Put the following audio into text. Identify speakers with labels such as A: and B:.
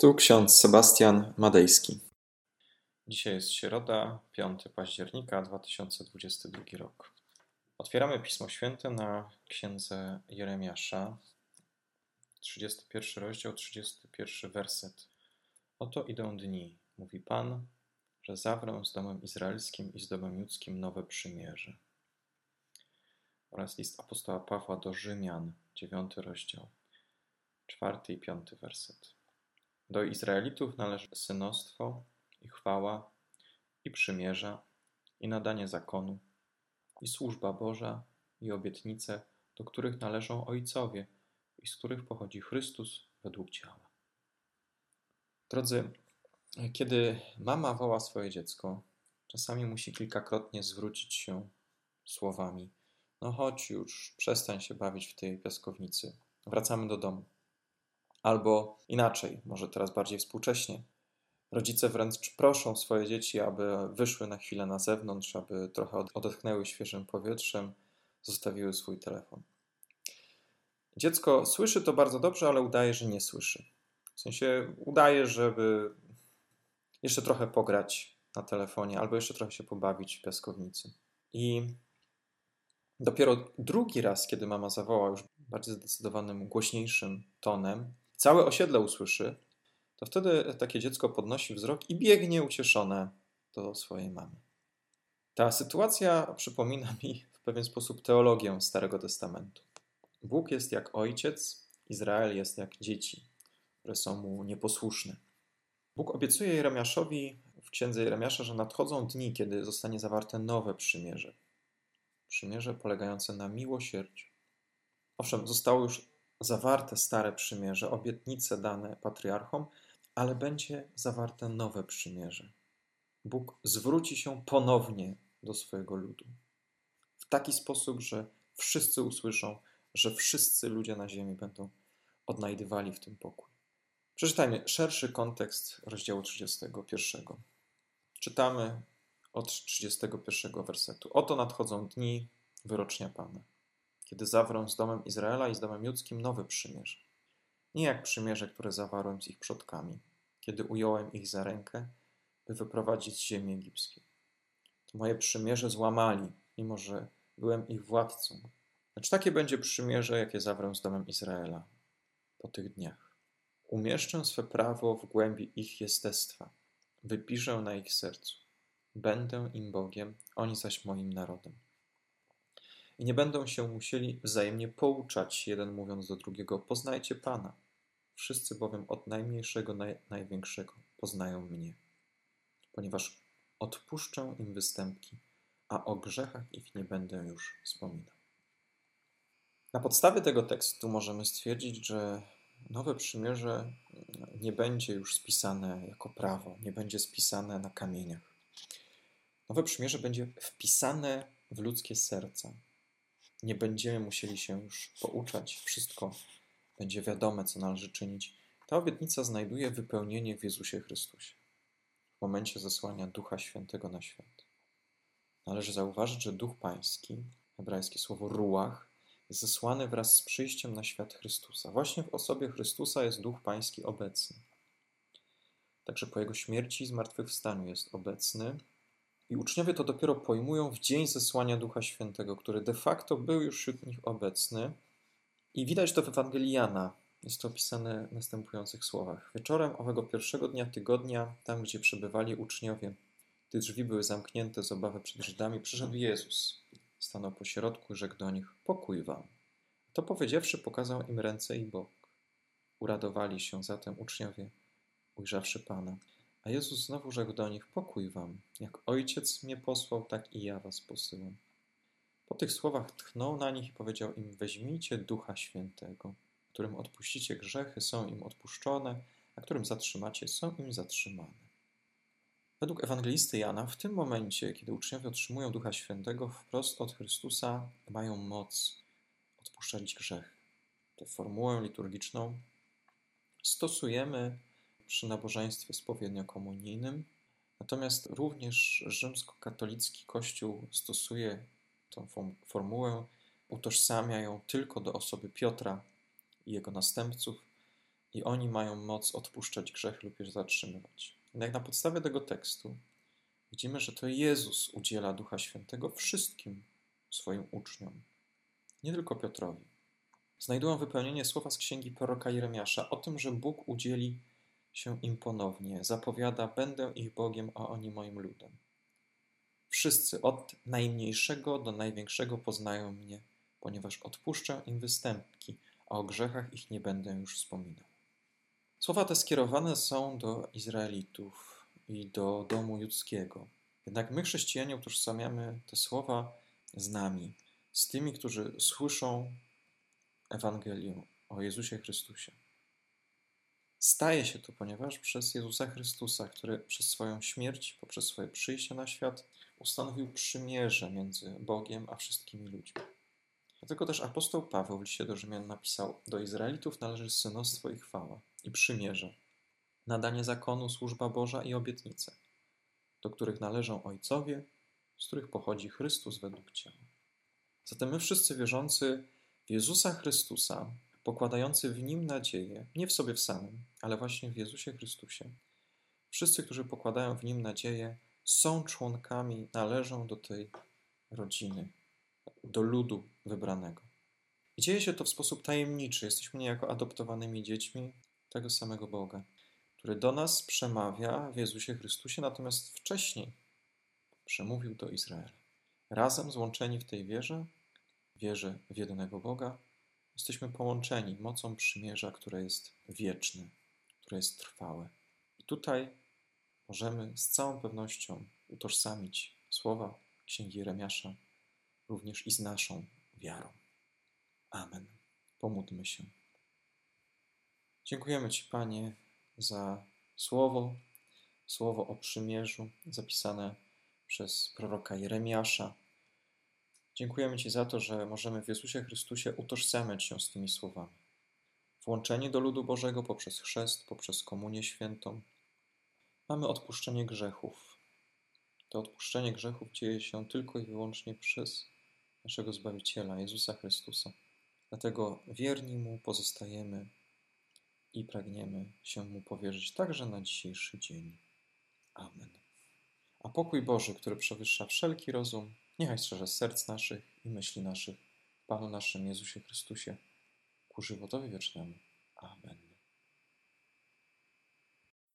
A: Tu ksiądz Sebastian Madejski. Dzisiaj jest środa, 5 października 2022 rok. Otwieramy Pismo Święte na księdze Jeremiasza, 31 rozdział, 31 werset. Oto idą dni, mówi Pan, że zawrę z domem izraelskim i z domem judzkim nowe przymierze. Oraz list apostoła Pawła do Rzymian, 9 rozdział, 4 i 5 werset. Do Izraelitów należy synostwo i chwała i przymierza i nadanie zakonu i służba Boża i obietnice, do których należą ojcowie i z których pochodzi Chrystus według ciała. Drodzy, kiedy mama woła swoje dziecko, czasami musi kilkakrotnie zwrócić się słowami: No chodź już, przestań się bawić w tej piaskownicy, wracamy do domu. Albo inaczej, może teraz bardziej współcześnie. Rodzice wręcz proszą swoje dzieci, aby wyszły na chwilę na zewnątrz, aby trochę odetchnęły świeżym powietrzem, zostawiły swój telefon. Dziecko słyszy to bardzo dobrze, ale udaje, że nie słyszy. W sensie udaje, żeby jeszcze trochę pograć na telefonie, albo jeszcze trochę się pobawić w piaskownicy. I dopiero drugi raz, kiedy mama zawoła już bardziej zdecydowanym, głośniejszym tonem, całe osiedle usłyszy, to wtedy takie dziecko podnosi wzrok i biegnie ucieszone do swojej mamy. Ta sytuacja przypomina mi w pewien sposób teologię Starego Testamentu. Bóg jest jak ojciec, Izrael jest jak dzieci, które są mu nieposłuszne. Bóg obiecuje Jeremiaszowi w księdze Jeremiasza, że nadchodzą dni, kiedy zostanie zawarte nowe przymierze. Przymierze polegające na miłosierdziu. Owszem, zostało już zawarte stare przymierze, obietnice dane patriarchom, ale będzie zawarte nowe przymierze. Bóg zwróci się ponownie do swojego ludu. W taki sposób, że wszyscy usłyszą, że wszyscy ludzie na ziemi będą odnajdywali w tym pokój. Przeczytajmy szerszy kontekst rozdziału 31. Czytamy od 31 wersetu. Oto nadchodzą dni wyrocznia Pana kiedy zawrą z domem Izraela i z domem judzkim nowe przymierze. Nie jak przymierze, które zawarłem z ich przodkami, kiedy ująłem ich za rękę, by wyprowadzić z ziemi egipskiej. To moje przymierze złamali, mimo że byłem ich władcą. Lecz takie będzie przymierze, jakie zawrę z domem Izraela po tych dniach. Umieszczę swe prawo w głębi ich jestestwa, wypiszę na ich sercu. Będę im Bogiem, oni zaś moim narodem i nie będą się musieli wzajemnie pouczać, jeden mówiąc do drugiego: Poznajcie Pana. Wszyscy bowiem od najmniejszego do największego poznają mnie, ponieważ odpuszczę im występki, a o grzechach ich nie będę już wspominał. Na podstawie tego tekstu możemy stwierdzić, że nowe przymierze nie będzie już spisane jako prawo, nie będzie spisane na kamieniach. Nowe przymierze będzie wpisane w ludzkie serca, nie będziemy musieli się już pouczać, wszystko będzie wiadome, co należy czynić. Ta obietnica znajduje wypełnienie w Jezusie Chrystusie, w momencie zesłania Ducha Świętego na świat. Należy zauważyć, że Duch Pański, hebrajskie słowo ruach, jest zesłany wraz z przyjściem na świat Chrystusa. Właśnie w osobie Chrystusa jest Duch Pański obecny. Także po Jego śmierci i zmartwychwstaniu jest obecny i uczniowie to dopiero pojmują w dzień zesłania Ducha Świętego, który de facto był już wśród nich obecny. I widać to w Ewangelii Jana. Jest to opisane w następujących słowach. Wieczorem owego pierwszego dnia tygodnia, tam gdzie przebywali uczniowie, gdy drzwi były zamknięte z obawy przed Żydami, przyszedł Jezus. Stanął po środku rzekł do nich: Pokój wam. To powiedziawszy, pokazał im ręce i bok. Uradowali się zatem uczniowie, ujrzawszy Pana. A Jezus znowu rzekł do nich: Pokój wam, jak ojciec mnie posłał, tak i ja was posyłam. Po tych słowach tchnął na nich i powiedział im: Weźmijcie ducha świętego, którym odpuścicie grzechy, są im odpuszczone, a którym zatrzymacie, są im zatrzymane. Według ewangelisty Jana, w tym momencie, kiedy uczniowie otrzymują Ducha Świętego wprost od Chrystusa, mają moc odpuszczać grzech. Tę formułę liturgiczną stosujemy przy nabożeństwie spowiednio-komunijnym. Natomiast również rzymskokatolicki Kościół stosuje tą formułę, utożsamia ją tylko do osoby Piotra i jego następców, i oni mają moc odpuszczać grzech lub je zatrzymywać. Jak na podstawie tego tekstu widzimy, że to Jezus udziela Ducha Świętego wszystkim swoim uczniom, nie tylko Piotrowi. Znajdują wypełnienie słowa z księgi proroka Jeremiasza o tym, że Bóg udzieli się im ponownie. Zapowiada: Będę ich Bogiem, a oni moim ludem. Wszyscy, od najmniejszego do największego, poznają mnie, ponieważ odpuszczę im występki, a o grzechach ich nie będę już wspominał. Słowa te skierowane są do Izraelitów i do domu judzkiego. Jednak my, chrześcijanie, utożsamiamy te słowa z nami, z tymi, którzy słyszą Ewangelię o Jezusie Chrystusie. Staje się to, ponieważ przez Jezusa Chrystusa, który przez swoją śmierć, poprzez swoje przyjście na świat, ustanowił przymierze między Bogiem a wszystkimi ludźmi. Dlatego też apostoł Paweł w liście do Rzymian napisał: Do Izraelitów należy synostwo i chwała, i przymierze, nadanie zakonu, służba Boża i obietnice, do których należą ojcowie, z których pochodzi Chrystus według ciała. Zatem my wszyscy wierzący w Jezusa Chrystusa, pokładający w Nim nadzieję, nie w sobie w samym, ale właśnie w Jezusie Chrystusie, wszyscy, którzy pokładają w Nim nadzieję, są członkami, należą do tej rodziny, do ludu wybranego. I dzieje się to w sposób tajemniczy. Jesteśmy niejako adoptowanymi dziećmi tego samego Boga, który do nas przemawia w Jezusie Chrystusie, natomiast wcześniej przemówił do Izraela. Razem złączeni w tej wierze, wierze w jedynego Boga, jesteśmy połączeni mocą przymierza, które jest wieczne, które jest trwałe. I tutaj możemy z całą pewnością utożsamić słowa Księgi Jeremiasza również i z naszą wiarą. Amen. Pomódlmy się. Dziękujemy Ci, Panie, za słowo, słowo o przymierzu zapisane przez proroka Jeremiasza. Dziękujemy Ci za to, że możemy w Jezusie Chrystusie utożsamiać się z tymi słowami. Włączeni do ludu Bożego poprzez chrzest, poprzez komunię świętą, mamy odpuszczenie grzechów. To odpuszczenie grzechów dzieje się tylko i wyłącznie przez naszego Zbawiciela, Jezusa Chrystusa. Dlatego wierni Mu pozostajemy i pragniemy się Mu powierzyć także na dzisiejszy dzień. Amen. A pokój Boży, który przewyższa wszelki rozum, niechaj strzeże serc naszych i myśli naszych Panu naszym Jezusie Chrystusie ku żywotowi wiecznemu. Amen.